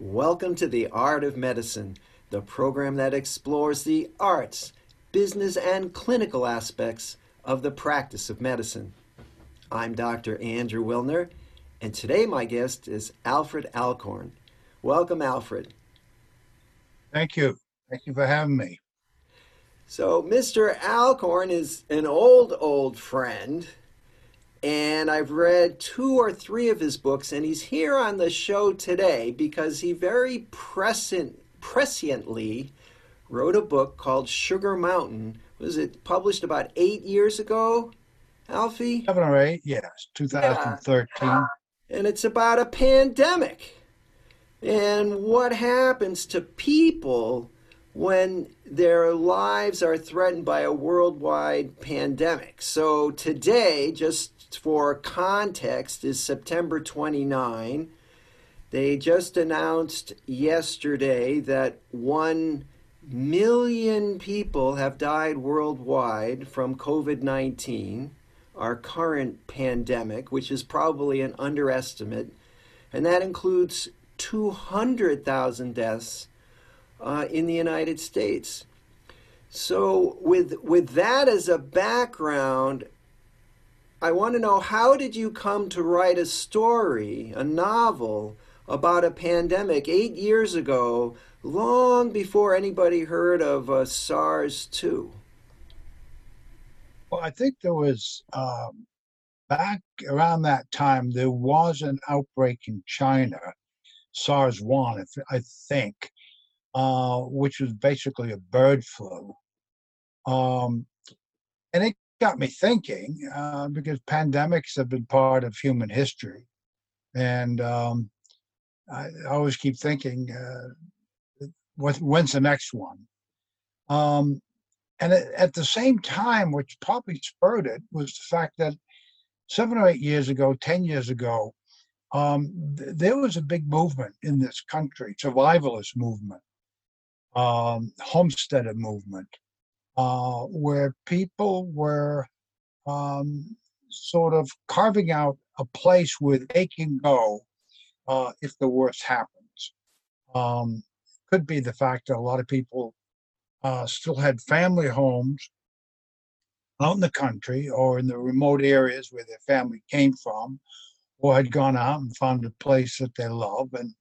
Welcome to The Art of Medicine, the program that explores the arts, business, and clinical aspects of the practice of medicine. I'm Dr. Andrew Wilner, and today my guest is Alfred Alcorn. Welcome, Alfred. Thank you. Thank you for having me. So, Mr. Alcorn is an old, old friend, and I've read two or three of his books, and he's here on the show today because he very prescient, presciently wrote a book called Sugar Mountain. Was it published about eight years ago, Alfie? Seven or eight, yes, 2013. Yeah. And it's about a pandemic and what happens to people when their lives are threatened by a worldwide pandemic. So today, just for context, is September 29. They just announced yesterday that 1 million people have died worldwide from COVID 19, our current pandemic, which is probably an underestimate. And that includes 200,000 deaths uh, in the United States. So, with, with that as a background, I want to know how did you come to write a story, a novel, about a pandemic eight years ago, long before anybody heard of uh, SARS 2? Well, I think there was, um, back around that time, there was an outbreak in China, SARS 1, I think, uh, which was basically a bird flu. Um, and it got me thinking uh, because pandemics have been part of human history. And um, I always keep thinking, uh, what, when's the next one? Um, and at, at the same time, which probably spurred it, was the fact that seven or eight years ago, 10 years ago, um, th- there was a big movement in this country, survivalist movement, um, homesteader movement, uh, where people were um, sort of carving out a place where they can go uh, if the worst happens. Um, could be the fact that a lot of people uh, still had family homes out in the country or in the remote areas where their family came from, or had gone out and found a place that they love and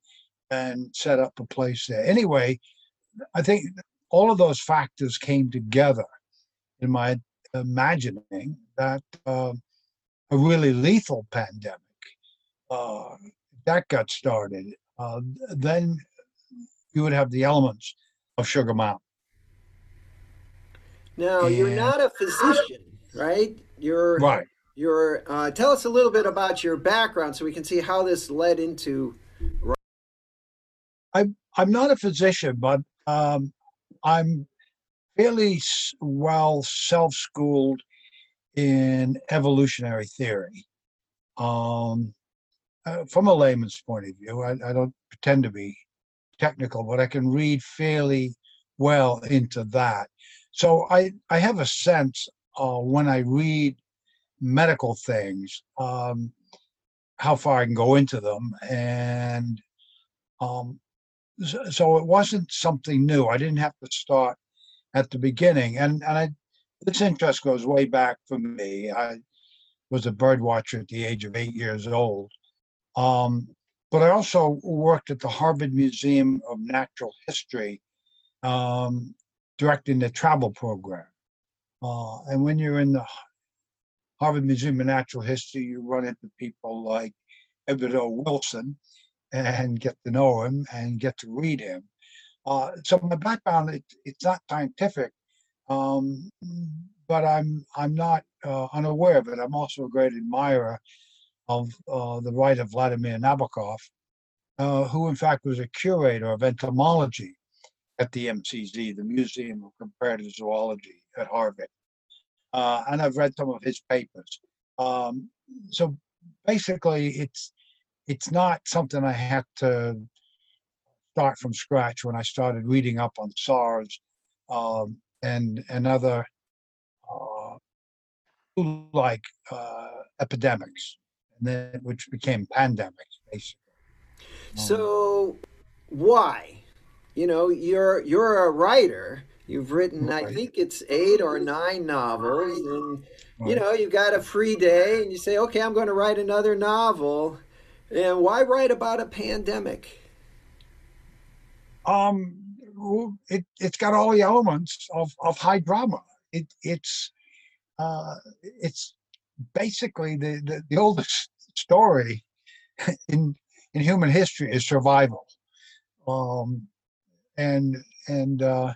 and set up a place there. Anyway, I think all of those factors came together in my imagining that uh, a really lethal pandemic uh, that got started, uh, then you would have the elements of Sugar Mountain. Now, and, you're not a physician, right? You're right. You're. Uh, tell us a little bit about your background, so we can see how this led into. I'm I'm not a physician, but um, I'm fairly well self-schooled in evolutionary theory. Um, uh, from a layman's point of view, I, I, don't pretend to be technical, but I can read fairly well into that. So I, I have a sense uh, when I read medical things, um, how far I can go into them. And um, so it wasn't something new. I didn't have to start at the beginning. And and I this interest goes way back for me. I was a bird watcher at the age of eight years old. Um, but I also worked at the Harvard Museum of Natural History, um, directing the travel program. Uh, and when you're in the Harvard Museum of Natural History, you run into people like Edward O. Wilson, and get to know him and get to read him. Uh, so my background, it, it's not scientific, um, but I'm I'm not uh, unaware of it. I'm also a great admirer of uh, the writer Vladimir Nabokov, uh, who in fact was a curator of entomology at the MCZ, the Museum of Comparative Zoology at Harvard. Uh, and I've read some of his papers. Um, so basically, it's it's not something I had to start from scratch when I started reading up on SARS um, and and other uh, like uh, epidemics, and then which became pandemics, basically. So, why? You know, you're you're a writer. You've written, Right. I think it's eight or nine novels, and you know, you've got a free day, and you say, okay, I'm going to write another novel. And why write about a pandemic? Um, it it's got all the elements of of high drama. It it's uh it's basically the the, the oldest story in in human history is survival. Um, and and uh,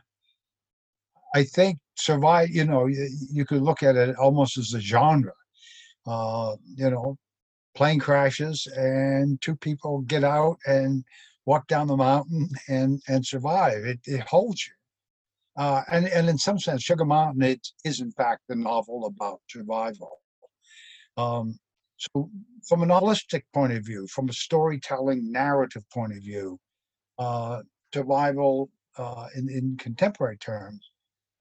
I think survive. You know, you, you could look at it almost as a genre. Uh, you know, plane crashes and two people get out and walk down the mountain and and survive. It it holds you. Uh, and and in some sense, Sugar Mountain it is in fact a novel about survival. Um, so from a novelistic point of view, from a storytelling narrative point of view, uh, survival uh, in in contemporary terms,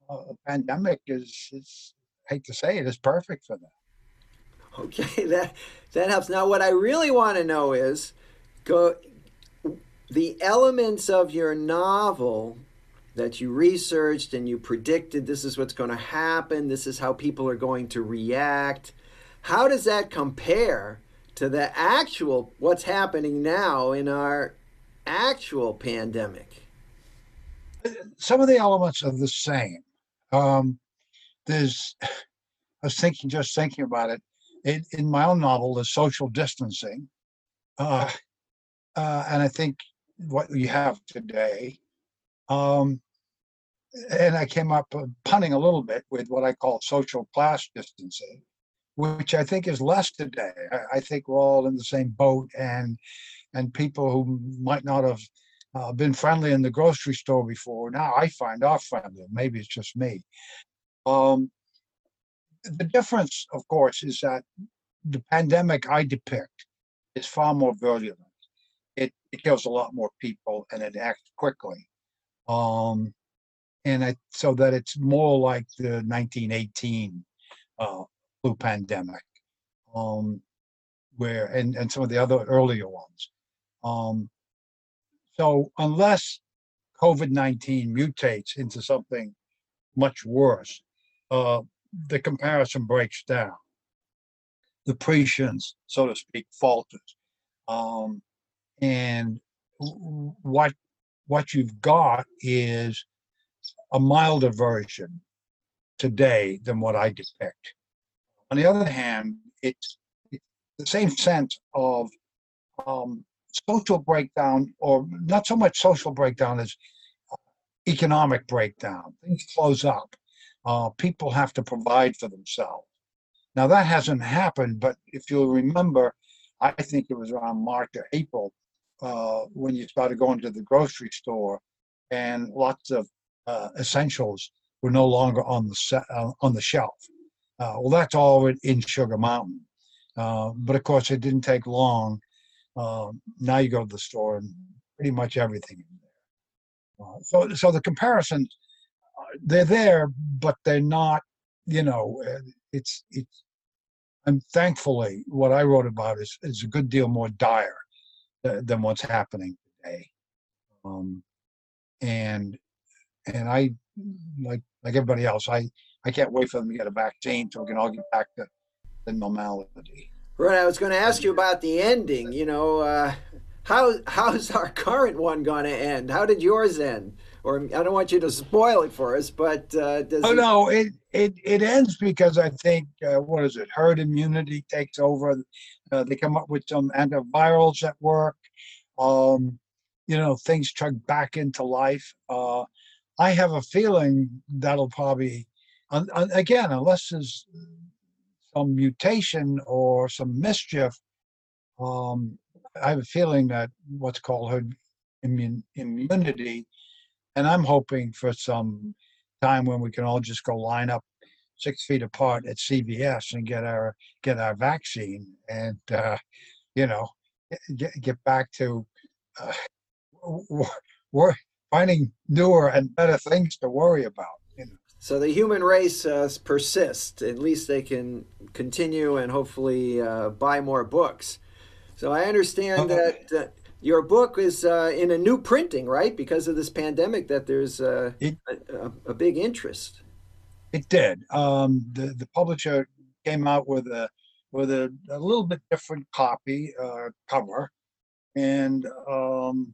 uh, a pandemic is is I hate to say it is perfect for that. Okay, that that helps. Now, what I really want to know is, go the elements of your novel that you researched and you predicted this is what's going to happen. This is how people are going to react. How does that compare to the actual what's happening now in our actual pandemic? some of the elements are the same. Um, there's, I was thinking, just thinking about it. In, in my own novel, the social distancing, uh, uh, and I think what you have today. Um, and I came up uh, punning a little bit with what I call social class distancing, which I think is less today. I, I think we're all in the same boat, and and people who might not have uh, been friendly in the grocery store before. Now I find are friendly. Maybe it's just me. Um, the difference, of course, is that the pandemic I depict is far more virulent. It, it kills a lot more people and it acts quickly. Um, and so that it's more like the 1918 uh, flu pandemic, um, where and, and some of the other earlier ones. Um, so unless COVID 19 mutates into something much worse, uh, the comparison breaks down. The prescience, so to speak, falters. Um, and what what you've got is a milder version today than what I depict. On the other hand, it's, it's the same sense of um, social breakdown, or not so much social breakdown as economic breakdown. Things close up. Uh, people have to provide for themselves. Now that hasn't happened, but if you'll remember, I think it was around March or April uh, when you started going to the grocery store, and lots of uh, essentials were no longer on the se- uh, on the shelf. Uh, well, that's all in, Sugar Mountain, uh, but of course it didn't take long. Now you go to the store and pretty much everything. So, so the comparisons, they're there, but they're not. You know, it's it's. And thankfully, what I wrote about is is a good deal more dire uh, than what's happening today. Um, and and I like like everybody else, I I can't wait for them to get a vaccine so we can all get back to the normality. Right, I was going to ask you about the ending. You know, uh, how how's our current one going to end? How did yours end? Or I don't want you to spoil it for us, but uh, does Oh it- no, it it it ends because I think uh, what is it? Herd immunity takes over. Uh, they come up with some antivirals that work. Um, you know, things chug back into life. Uh, I have a feeling that'll probably, un, un- again, unless there's some mutation or some mischief. Um, I have a feeling that what's called herd immun, immunity, and I'm hoping for some time when we can all just go line up six feet apart at CVS and get our get our vaccine and uh, you know get, get back to uh, we're finding newer and better things to worry about. You know. So the human race uh, persists. At least they can continue and hopefully uh, buy more books. So I understand that uh, your book is uh, in a new printing, right? Because of this pandemic, that there's uh, It- a, a, big interest. It did. Um, the the publisher came out with a with a, a little bit different copy uh, cover, and um,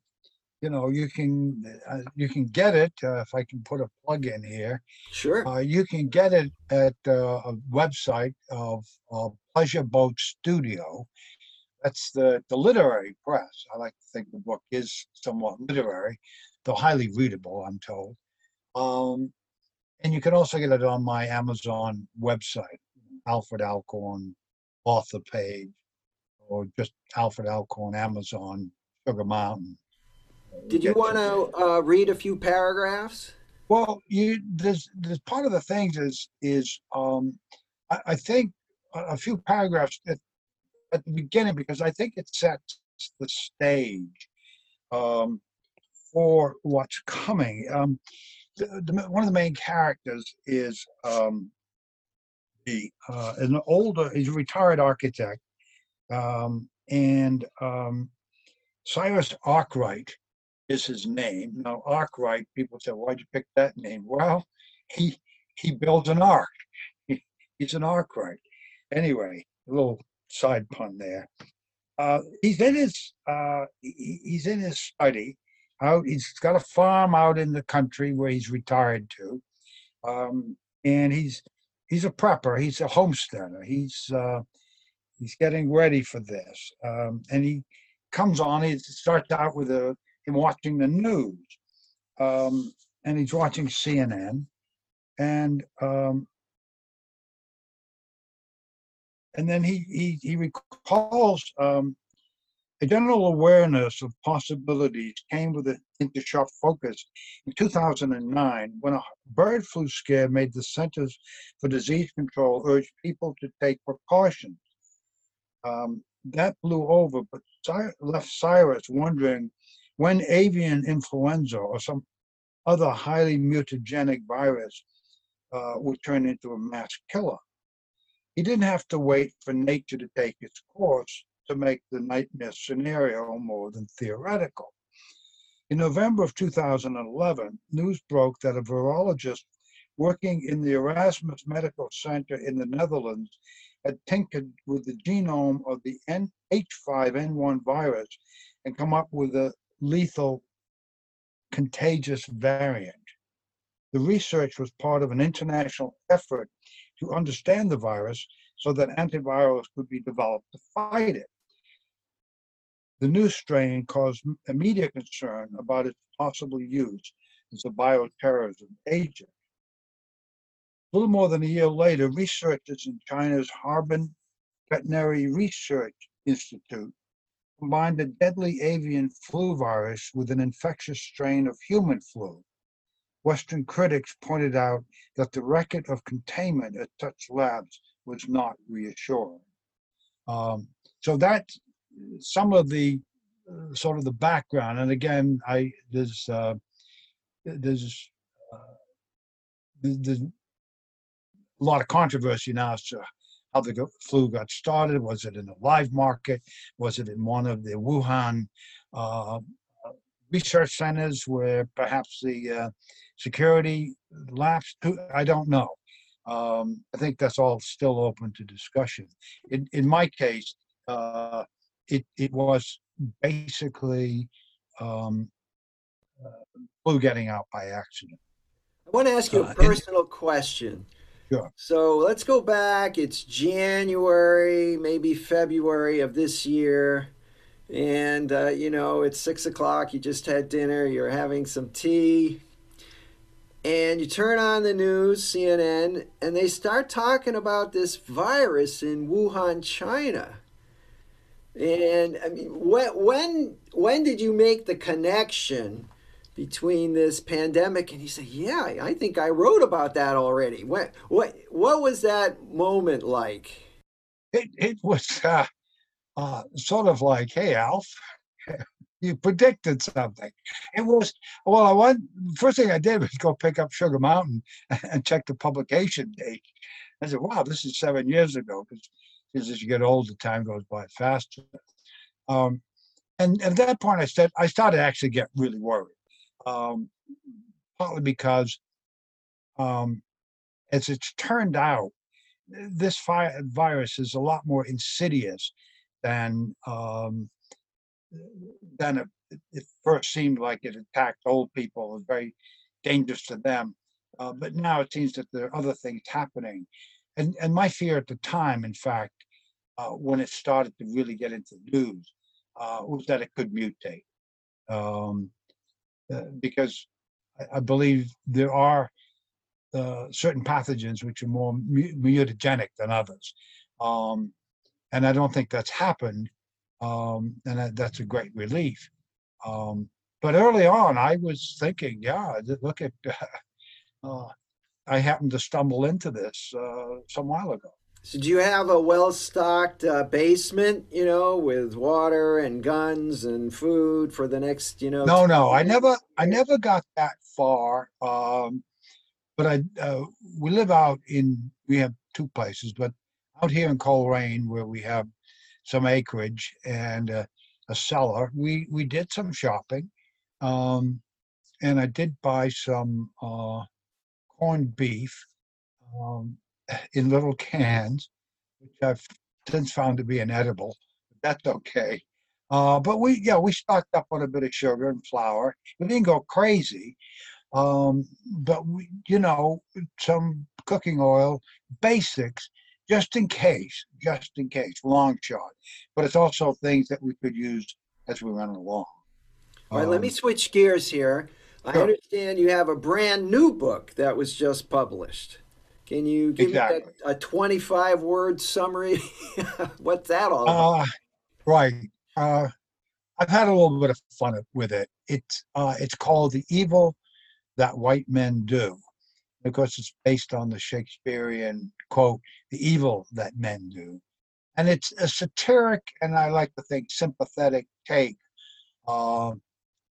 you know you can uh, you can get it uh, if I can put a plug in here. Sure. Uh, you can get it at uh, a website of, of Pleasure Boat Studio. That's the, the literary press. I like to think the book is somewhat literary, though highly readable, I'm told. Um, and you can also get it on my Amazon website, Alfred Alcorn author page, or just Alfred Alcorn Amazon Sugar Mountain. Did you want to uh, read a few paragraphs? Well, you there's there's part of the things is is um I, I think a, a few paragraphs at, at the beginning because I think it sets the stage um for what's coming. Um the, the, one of the main characters is um the uh an older he's a retired architect um and um Cyrus Arkwright is his name. Now, Arkwright, people say, why'd you pick that name? Well, he he builds an ark. He, he's an Arkwright. Anyway, a little side pun there. Uh, he's in his uh, he's in his study. Out, he's got a farm out in the country where he's retired to, um, and he's he's a prepper. He's a homesteader. He's uh, he's getting ready for this, um, and he comes on. He starts out with a him watching the news, um, and he's watching CNN, and um, and then he he he recalls um, a general awareness of possibilities came with it into sharp focus in 2009 when a bird flu scare made the Centers for Disease Control urge people to take precautions. Um, that blew over, but left Cyrus wondering when avian influenza or some other highly mutagenic virus uh, would turn into a mass killer. He didn't have to wait for nature to take its course to make the nightmare scenario more than theoretical. In November of 2011, news broke that a virologist working in the Erasmus Medical Center in the Netherlands had tinkered with the genome of the N- H5N1 virus and come up with a lethal contagious variant. The research was part of an international effort to understand the virus so that antivirals could be developed to fight it. The new strain caused immediate concern about its possible use as a bioterrorism agent. A little more than a year later, researchers in China's Harbin Veterinary Research Institute combined a deadly avian flu virus with an infectious strain of human flu. Western critics pointed out that the record of containment at such labs was not reassuring. Um, so that's some of the uh, sort of the background. And again, I there's uh, there's uh, there's a lot of controversy now as to how the flu got started. Was it in the live market? Was it in one of the Wuhan uh, research centers where perhaps the uh, security lapsed? I don't know. Um, I think that's all still open to discussion. In, in my case, uh, it, it was basically um, uh, flu getting out by accident. I want to ask you Uh, a and- personal question. Sure. So let's go back. It's January, maybe February of this year. And, uh, you know, it's six o'clock. You just had dinner. You're having some tea. And you turn on the news, CNN, and they start talking about this virus in Wuhan, China. And I mean, when when when did you make the connection between this pandemic? And you say, "Yeah, I think I wrote about that already." What what what was that moment like? It, it was uh, uh, sort of like, hey, Alf, you predicted something. It was, well, I went, first thing I did was go pick up Sugar Mountain and check the publication date. I said, wow, this is seven years ago because as you get older, time goes by faster. Um, and at that point, I said I started actually get really worried, um, partly because, um, as it's turned out, this virus is a lot more insidious than um, than it, it first seemed like it attacked old people. It was very dangerous to them, uh, but now it seems that there are other things happening. And and my fear at the time, in fact, uh, when it started to really get into the news, uh, was that it could mutate, um, uh, because I, I believe there are uh, certain pathogens which are more mu- mutagenic than others. Um, and I don't think that's happened. Um, and that, that's a great relief. Um, but early on, I was thinking, yeah, look at, uh, I happened to stumble into this uh, some while ago. So do you have a well-stocked uh, basement, you know, with water and guns and food for the next, you know? No, no, I never, I never got that far. Um, but I, uh, we live out in, we have two places, but out here in Colrain where we have some acreage and uh, a cellar, we, we did some shopping. Um, and I did buy some, uh, corned beef, um, in little cans, which I've since found to be inedible. But that's okay. Uh, but we, yeah, we stocked up on a bit of sugar and flour. We didn't go crazy, um, but we, you know, some cooking oil, basics, just in case, just in case, long shot. But it's also things that we could use as we run along. All right, let me Um, switch gears here. I understand you have a brand new book that was just published. Can you give Exactly. me a, a 25 word summary? What's that all about? Uh, right. Uh, I've had a little bit of fun with it. It's uh, it's called "The Evil That White Men Do," because it's based on the Shakespearean quote, "The evil that men do," and it's a satiric and I like to think sympathetic take uh,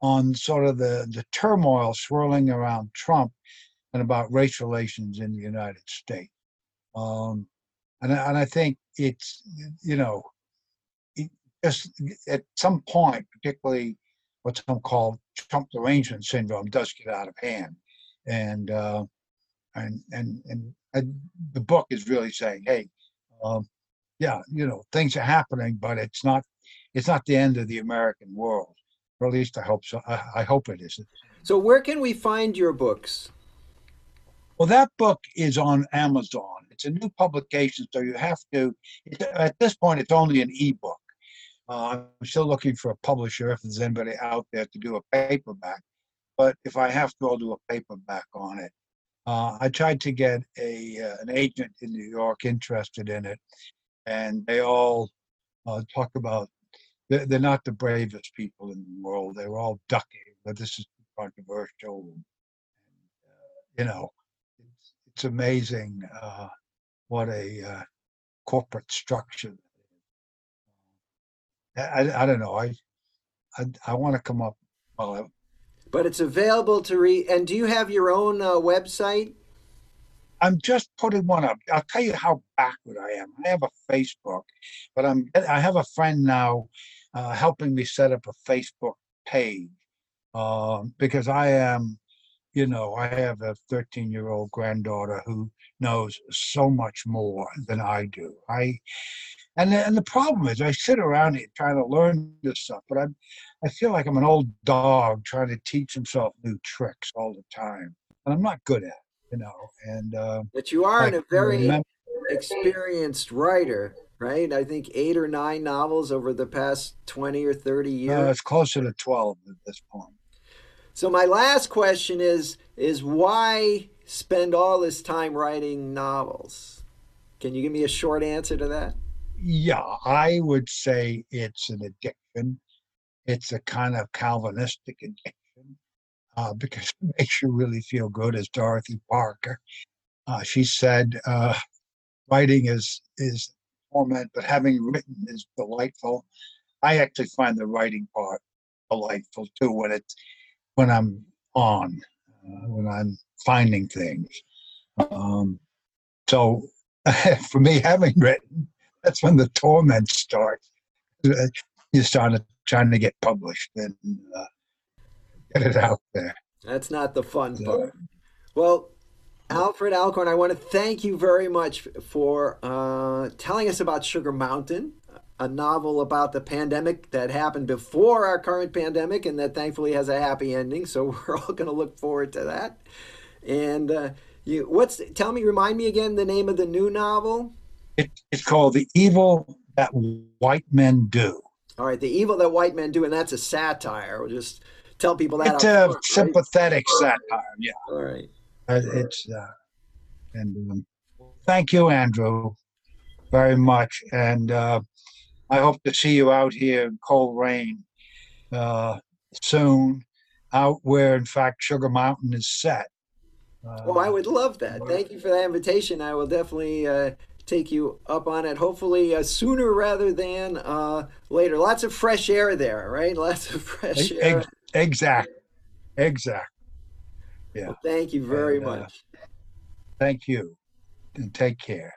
on sort of the the turmoil swirling around Trump and about race relations in the United States. Um, and and I think it's you know it just at some point, particularly what some call Trump derangement syndrome, does get out of hand, and uh, and and and I, the book is really saying, hey, um, yeah, you know, things are happening, but it's not it's not the end of the American world, or at least I hope so. I, I hope it isn't. So, where can we find your books? Well, that book is on Amazon. It's a new publication, so you have to. At this point, it's only an ebook. Uh, I'm still looking for a publisher if there's anybody out there to do a paperback. But if I have to, I'll do a paperback on it. Uh, I tried to get a uh, an agent in New York interested in it, and they all uh, talk about they're, they're not the bravest people in the world. They're all ducking, but this is controversial. And, uh, you know, it's, it's amazing uh, what a uh, corporate structure. I, I, I don't know. I I, I want to come up. Well, But it's available to read. And do you have your own uh, website? I'm just putting one up. I'll tell you how backward I am. I have a Facebook, but I'm I have a friend now uh, helping me set up a Facebook page um, because I am, you know, I have a 13 year old granddaughter who knows so much more than I do. I and the, and the problem is I sit around here trying to learn this stuff, but I'm I feel like I'm an old dog trying to teach himself new tricks all the time, and I'm not good at it, you know. And uh, But you are like a very remember, experienced writer, right? I think eight or nine novels over the past 20 or 30 uh, years. it's closer to 12 at this point. So my last question is is why spend all this time writing novels? Can you give me a short answer to that? Yeah, I would say it's an addiction. It's a kind of Calvinistic addiction uh, because it makes you really feel good, as Dorothy Parker. Uh, she said, uh, "Writing is is torment, but having written is delightful." I actually find the writing part delightful too when it's when I'm on, uh, when I'm finding things. Um, so, for me, having written, that's when the torment starts. Uh, trying to trying to get published and uh, get it out there. That's not the fun part. Well, Alfred Alcorn, I want to thank you very much for uh, telling us about Sugar Mountain, a novel about the pandemic that happened before our current pandemic and that thankfully has a happy ending. So we're all going to look forward to that. And uh, you, what's tell me, remind me again the name of the new novel. It, it's called "The Evil That White Men Do." All right, the evil that white men do, and that's a satire. We'll just tell people that. It's a front, right? sympathetic satire. Yeah. All right. Uh, it's uh, and um, thank you, Andrew, very much, and uh, I hope to see you out here in Colrain uh, soon, out where in fact Sugar Mountain is set. Uh, Oh, I would love that. Thank you for that invitation. I will definitely uh, take you up on it. Hopefully uh, sooner rather than uh, later. Lots of fresh air there, right? Lots of fresh air. ex- exact, exact. Yeah. Well, thank you very And, uh, much. Thank you, and take care.